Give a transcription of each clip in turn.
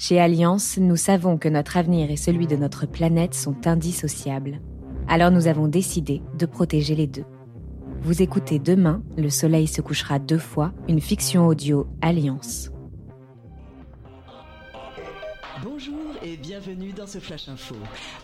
Chez Alliance, nous savons que notre avenir et celui de notre planète sont indissociables. Alors nous avons décidé de protéger les deux. Vous écoutez demain, Le Soleil se couchera deux fois, une fiction audio Alliance. Bonjour bienvenue dans ce Flash Info.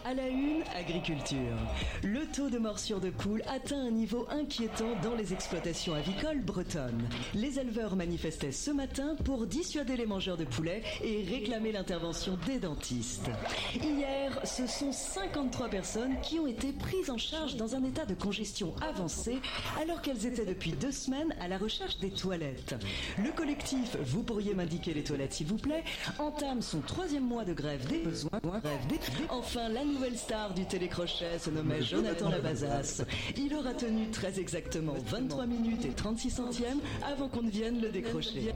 À la une, agriculture. Le taux de morsure de poules atteint un niveau inquiétant dans les exploitations avicoles bretonnes. Les éleveurs manifestaient ce matin pour dissuader les mangeurs de poulets et réclamer l'intervention des dentistes. Hier, ce sont 53 personnes qui ont été prises en charge dans un état de congestion avancée alors qu'elles étaient depuis deux semaines à la recherche des toilettes. Le collectif Vous pourriez m'indiquer les toilettes s'il vous plaît entame son troisième mois de grève des... Enfin, la nouvelle star du télécrochet se nommait Jonathan Labazas. Il aura tenu très exactement 23 minutes et 36 centièmes avant qu'on ne vienne le décrocher.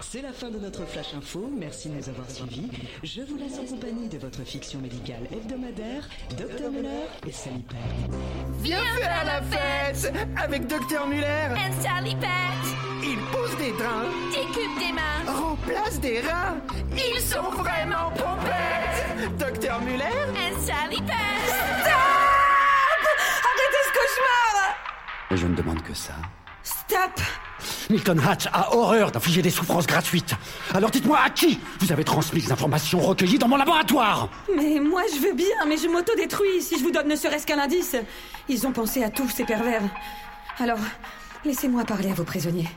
C'est la fin de notre Flash Info. Merci de nous avoir suivis. Je vous laisse en compagnie de votre fiction médicale hebdomadaire, Dr Muller et Sally Pett. Viens faire la fête avec Docteur Muller. And Sally Pat Il pose des drains, décupe des mains. remplace des reins. Ils sont vraiment pompettes. Docteur Muller? Pat Arrêtez ce cauchemar Et je ne demande que ça. Stop Milton Hatch a horreur d'infliger des souffrances gratuites. Alors dites-moi à qui vous avez transmis les informations recueillies dans mon laboratoire? Mais moi je veux bien, mais je m'auto-détruis si je vous donne ne serait-ce qu'un indice. Ils ont pensé à tous ces pervers. Alors, laissez-moi parler à vos prisonniers.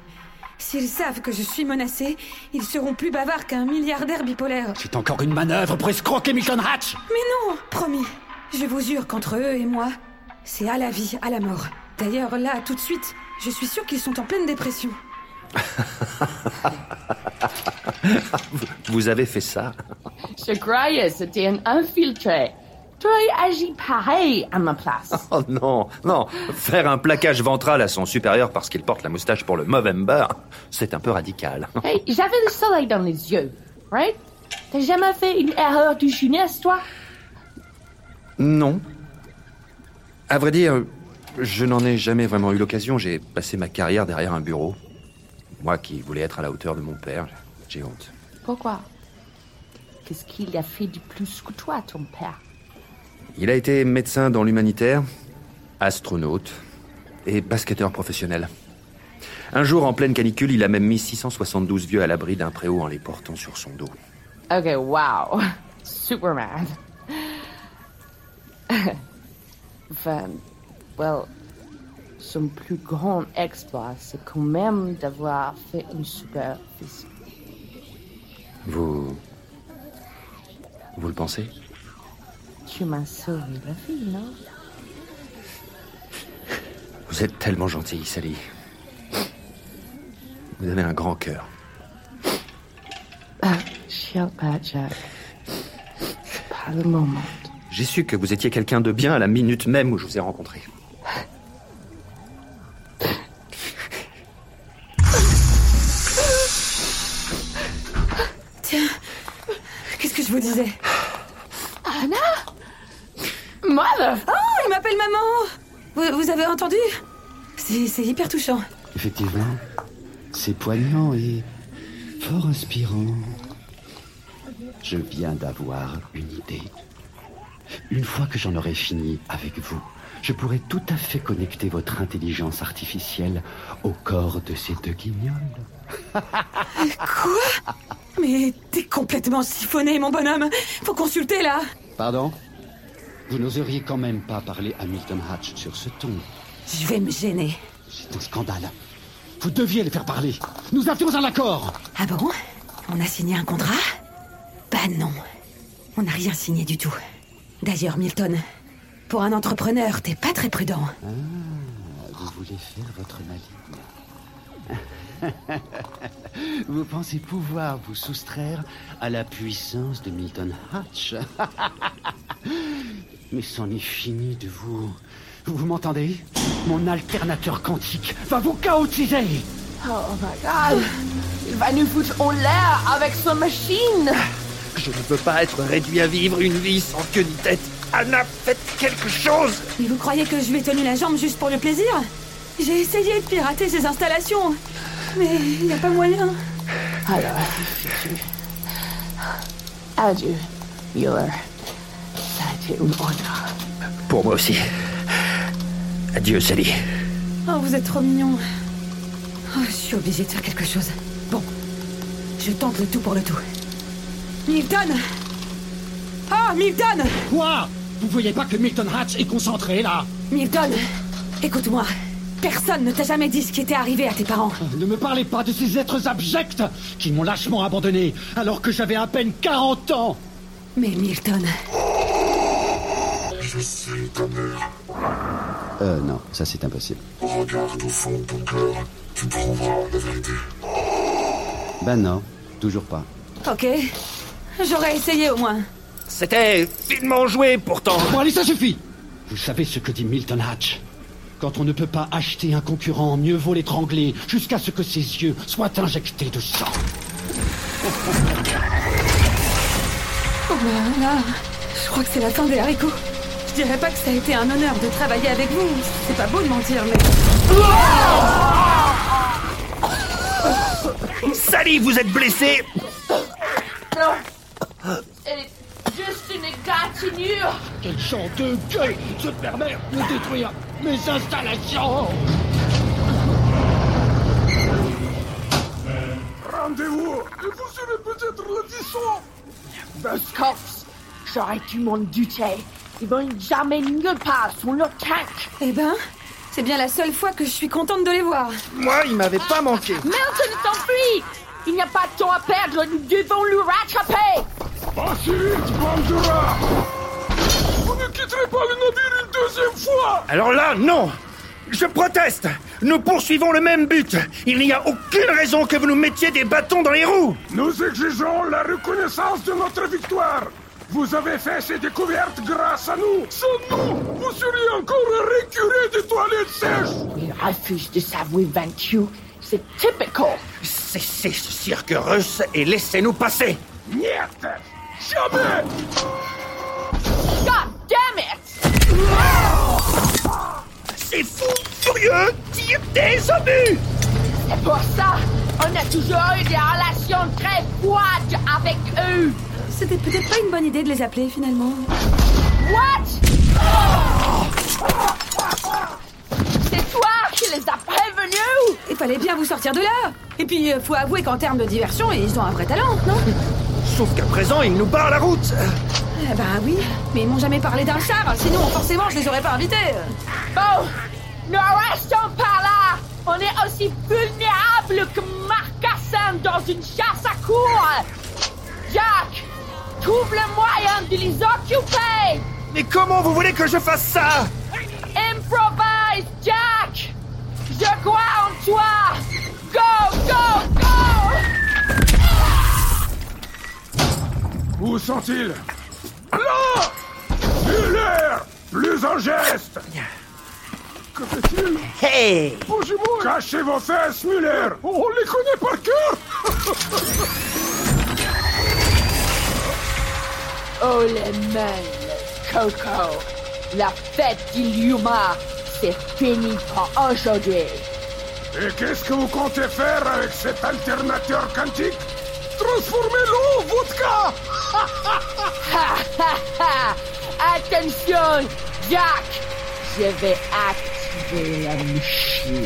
S'ils savent que je suis menacée, ils seront plus bavards qu'un milliardaire bipolaire. C'est encore une manœuvre pour escroquer Milton Hatch Mais non Promis Je vous jure qu'entre eux et moi, c'est à la vie, à la mort. D'ailleurs, là, tout de suite, je suis sûre qu'ils sont en pleine dépression. Vous avez fait ça Je croyais que c'était un infiltré. Tu aurais agi pareil à ma place. Oh non, non. Faire un plaquage ventral à son supérieur parce qu'il porte la moustache pour le Movember, c'est un peu radical. Hey, j'avais le soleil dans les yeux, right? T'as jamais fait une erreur de jeunesse, toi? Non. À vrai dire, je n'en ai jamais vraiment eu l'occasion. J'ai passé ma carrière derrière un bureau. Moi qui voulais être à la hauteur de mon père, j'ai honte. Pourquoi? Qu'est-ce qu'il a fait de plus que toi, ton père? Il a été médecin dans l'humanitaire, astronaute et basketteur professionnel. Un jour, en pleine canicule, il a même mis 672 vieux à l'abri d'un préau en les portant sur son dos. Ok, wow. Superman. enfin, well, son plus grand exploit, c'est quand même d'avoir fait une super. Vous... Vous le pensez? Tu m'as sauvé la vie, non? Vous êtes tellement gentil, Sally. Vous avez un grand cœur. Chill pas, Jack. C'est pas le moment. J'ai su que vous étiez quelqu'un de bien à la minute même où je vous ai rencontré. M'appelle maman vous, vous avez entendu? C'est c'est hyper touchant. Effectivement, c'est poignant et fort inspirant. Je viens d'avoir une idée. Une fois que j'en aurai fini avec vous, je pourrai tout à fait connecter votre intelligence artificielle au corps de ces deux guignols. Quoi? Mais t'es complètement siphonné, mon bonhomme Faut consulter, là Pardon? Vous n'oseriez quand même pas parler à Milton Hatch sur ce ton. Je vais me gêner. C'est un scandale. Vous deviez les faire parler. Nous avions un accord. Ah bon? On a signé un contrat? Bah non. On n'a rien signé du tout. D'ailleurs, Milton, pour un entrepreneur, t'es pas très prudent. Vous voulez faire votre maligne. Vous pensez pouvoir vous soustraire à la puissance de Milton Hatch. Mais c'en est fini de vous. Vous m'entendez? Mon alternateur quantique va vous chaotiser. Oh my god! Il va nous foutre en l'air avec son machine! Je ne veux pas être réduit à vivre une vie sans queue ni tête. Anna, faites quelque chose Mais vous croyez que je lui ai tenu la jambe juste pour le plaisir? J'ai essayé de pirater ses installations. Mais il n'y a pas moyen. Alors, Adieu, Mueller. Ça a été un honneur. Pour moi aussi. Adieu, Sally. Oh, vous êtes trop mignon. Oh, je suis obligée de faire quelque chose. Bon, je tente le tout pour le tout. Milton Oh, Milton Quoi? Vous voyez pas que Milton Hatch est concentré là? Milton, écoute-moi. Personne ne t'a jamais dit ce qui était arrivé à tes parents. Ne me parlez pas de ces êtres abjects qui m'ont lâchement abandonné alors que j'avais à peine 40 ans Mais Milton, sais ta mère. Euh, non, ça c'est impossible. Regarde au fond de ton cœur. Tu trouveras la vérité. Ben non, toujours pas. ok. J'aurais essayé au moins. C'était finement joué pourtant. Bon allez, ça suffit Vous savez ce que dit Milton Hatch Quand on ne peut pas acheter un concurrent, mieux vaut l'étrangler jusqu'à ce que ses yeux soient injectés de sang. Oh ben là, je crois que c'est la fin des haricots. Je dirais pas que ça a été un honneur de travailler avec vous. C'est pas beau de mentir, mais... Sally, vous êtes blessée Non. C'est juste une égratignure. Quel genre de gueule se permet de détruire mes installations Rendez-vous et vous serez peut-être le disson. Buzzcocks, j'aurais dû m'en douter. Ils vont jamais nulle part sur nos tank. Eh ben, c'est bien la seule fois que je suis contente de les voir. Moi, il m'avait pas manqué. Milton t'enfuit Il n'y a pas de temps à perdre, nous devons le rattraper Pas si vite. Vous ne quitterez pas le navire une deuxième fois. Alors là, non Je proteste Nous poursuivons le même but Il n'y a aucune raison que vous nous mettiez des bâtons dans les roues Nous exigeons la reconnaissance de notre victoire. Vous avez fait ces découvertes grâce à nous. Sans nous, vous seriez encore récuré des toilettes sèches. Il refuse de s'avouer vaincu. C'est typical. Cessez ce cirque russe et laissez-nous passer Niet. Jamais. God damn it C'est fou furieux Tire des obus C'est pour ça, on a toujours eu des relations très froides avec eux. C'était peut-être pas une bonne idée de les appeler finalement. What? C'est toi qui les as prévenus? Il fallait bien vous sortir de là. Et puis, euh, faut avouer qu'en termes de diversion, ils ont un vrai talent, non? Sauf qu'à présent, ils nous barrent la route Eh ben oui, mais ils m'ont jamais parlé d'un char, sinon forcément je les aurais pas invités. Bon, nous restons par là. On est aussi vulnérable que Marcassin dans une chasse à cour. Trouve le moyen de les occuper. Mais comment vous voulez que je fasse ça? Improvise, Jack. Je crois en toi. Go, go, go. Où sont-ils? Là! Muller Plus en geste! Que fait-il? Hey! Bonjour Cachez vos fesses, Muller! On les connaît par cœur Oh les mains, Coco. La fête d'Iliuma, c'est fini pour aujourd'hui. Et qu'est-ce que vous comptez faire avec cet alternateur quantique? Transformer l'eau en vodka Attention, Jack Je vais activer la machine.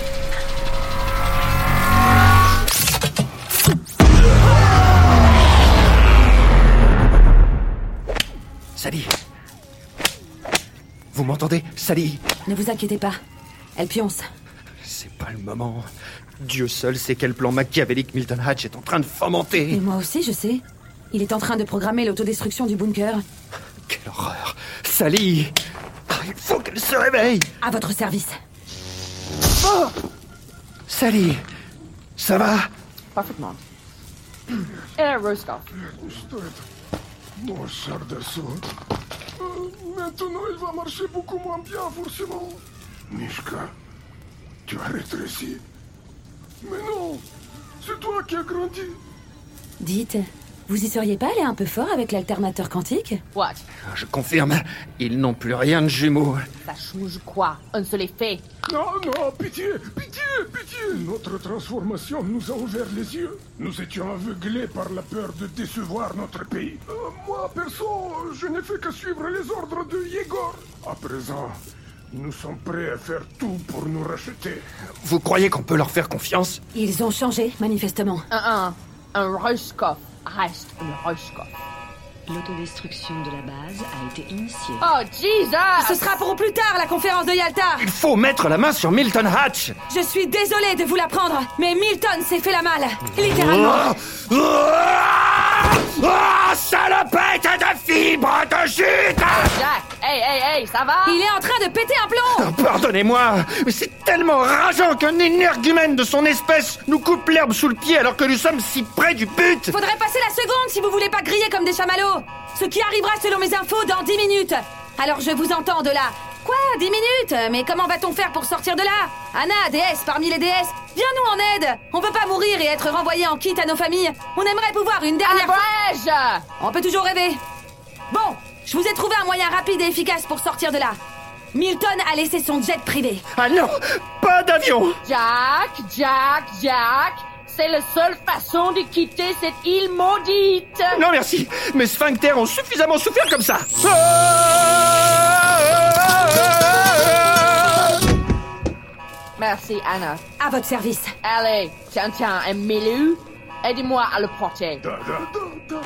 Sally Vous m'entendez Sally? Ne vous inquiétez pas, elle pionce. C'est pas le moment. Dieu seul sait quel plan machiavélique Milton Hatch est en train de Et fomenter. moi aussi, je sais. Il est en train de programmer l'autodestruction du bunker. Quelle horreur Sally Il faut qu'elle se réveille À votre service. Sally Ça va? Parfaitement. Et Roscoff. Mon cher. Euh, maintenant, il va marcher beaucoup moins bien, forcément. Mishka, tu as rétréci. Mais non, c'est toi qui as grandi. Dites, vous y seriez pas allé un peu fort avec l'alternateur quantique? What? Je confirme, ils n'ont plus rien de jumeaux. Ça change quoi? Un seul effet Non, non, pitié, pitié, pitié Notre transformation nous a ouvert les yeux. Nous étions aveuglés par la peur de décevoir notre pays. Euh, moi, perso, je n'ai fait que suivre les ordres de Yegor. À présent, nous sommes prêts à faire tout pour nous racheter. Vous croyez qu'on peut leur faire confiance? Ils ont changé, manifestement. Un, un, un Ruskov reste un Ruskov. L'autodestruction de la base a été initiée. Oh, Jesus Ce sera pour plus tard, la conférence de Yalta Il faut mettre la main sur Milton Hatch Je suis désolée de vous l'apprendre, mais Milton s'est fait la malle. Littéralement. Oh, oh, oh, salopette de fibres de chute Jack, hey, hey, hey, ça va? Il est en train de péter un plomb. Oh, Pardonnez-moi, mais c'est tellement rageant qu'un énergumène de son espèce nous coupe l'herbe sous le pied alors que nous sommes si près du but. Faudrait passer la seconde si vous voulez pas griller comme des chamallows. Ce qui arrivera selon mes infos dans 10 minutes. Alors je vous entends de là. Quoi 10 minutes? Mais comment va-t-on faire pour sortir de là? Anna, déesse parmi les déesses, viens-nous en aide. On veut pas mourir et être renvoyé en kit à nos familles. On aimerait pouvoir une dernière fois... Abrège On peut toujours rêver. Bon, je vous ai trouvé un moyen rapide et efficace pour sortir de là. Milton a laissé son jet privé. Ah non Pas d'avion. Jack, Jack, Jack C'est la seule façon de quitter cette île maudite. Non merci. Mes sphincters ont suffisamment souffert comme ça. Merci, Anna. À votre service. Allez, tiens, tiens, un milieu. Aidez-moi à le porter. Da, da, da,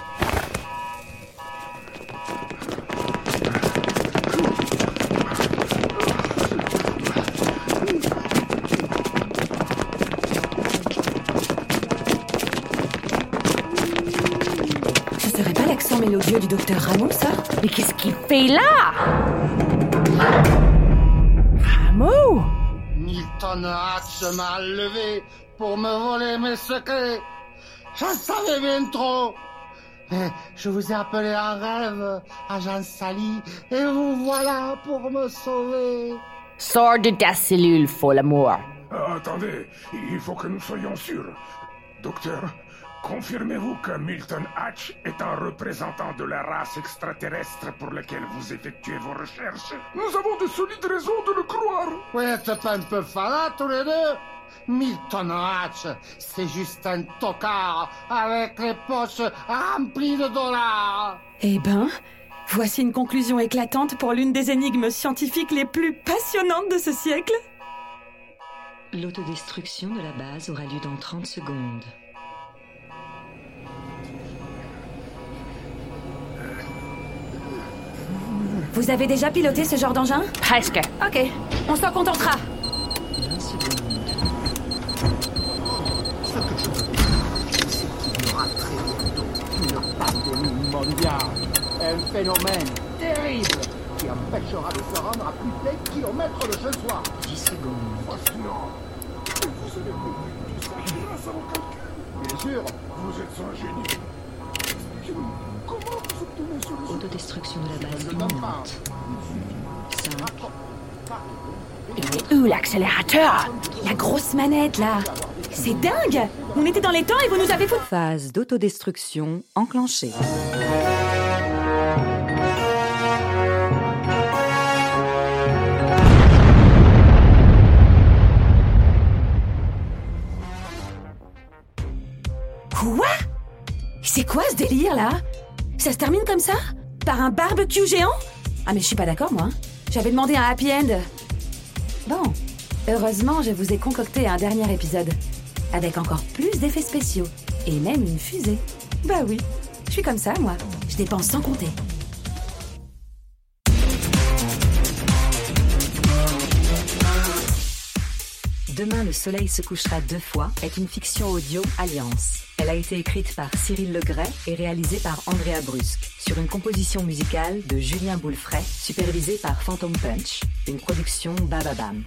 l'accent mélodieux du docteur Rameau, ça Mais qu'est-ce qu'il fait là Rameau Milton Hatch m'a levé pour me voler mes secrets. Je savais bien trop. Mais je vous ai appelé en rêve, agent Sally, et vous voilà pour me sauver. Sors de ta cellule, folle amour. Ah, attendez, il faut que nous soyons sûrs. Docteur, confirmez-vous que Milton Hatch est un représentant de la race extraterrestre pour laquelle vous effectuez vos recherches? Nous avons de solides raisons de le croire. Vous n'êtes pas un peu fadas tous les deux Milton Hatch, c'est juste un tocard avec les poches remplies de dollars. Eh ben, voici une conclusion éclatante pour l'une des énigmes scientifiques les plus passionnantes de ce siècle. L'autodestruction de la base aura lieu dans 30 secondes. Vous avez déjà piloté ce genre d'engin? Presque. Ok, on s'en contentera. 20 secondes. Ce que je veux dire, c'est qu'il y aura très bientôt une pandémie mondiale. Un phénomène terrible qui empêchera de se rendre à plus d'un kilomètre de chez soi. 10 secondes. Fascinant. Et vous avez compris tout ça grâce à vos calculs. Bien sûr, Vous êtes un génie. Autodestruction de la base pas. imminente. 5, Il est où l'accélérateur? La grosse manette, là. C'est dingue! On était dans les temps et vous nous avez foutu... Phase d'autodestruction enclenchée. Quoi? C'est quoi ce délire, là? Ça se termine comme ça? Par un barbecue géant? Ah mais je suis pas d'accord, moi. hein. J'avais demandé un happy end. Bon, heureusement, je vous ai concocté un dernier épisode. Avec encore plus d'effets spéciaux. Et même une fusée. Bah oui, je suis comme ça, moi. Je dépense sans compter. Demain, le soleil se couchera deux fois est une fiction audio Alliance. Elle a été écrite par Cyril Legray et réalisée par Andrea Brusque, sur une composition musicale de Julien Boulefray, supervisée par Phantom Punch, une production Bababam.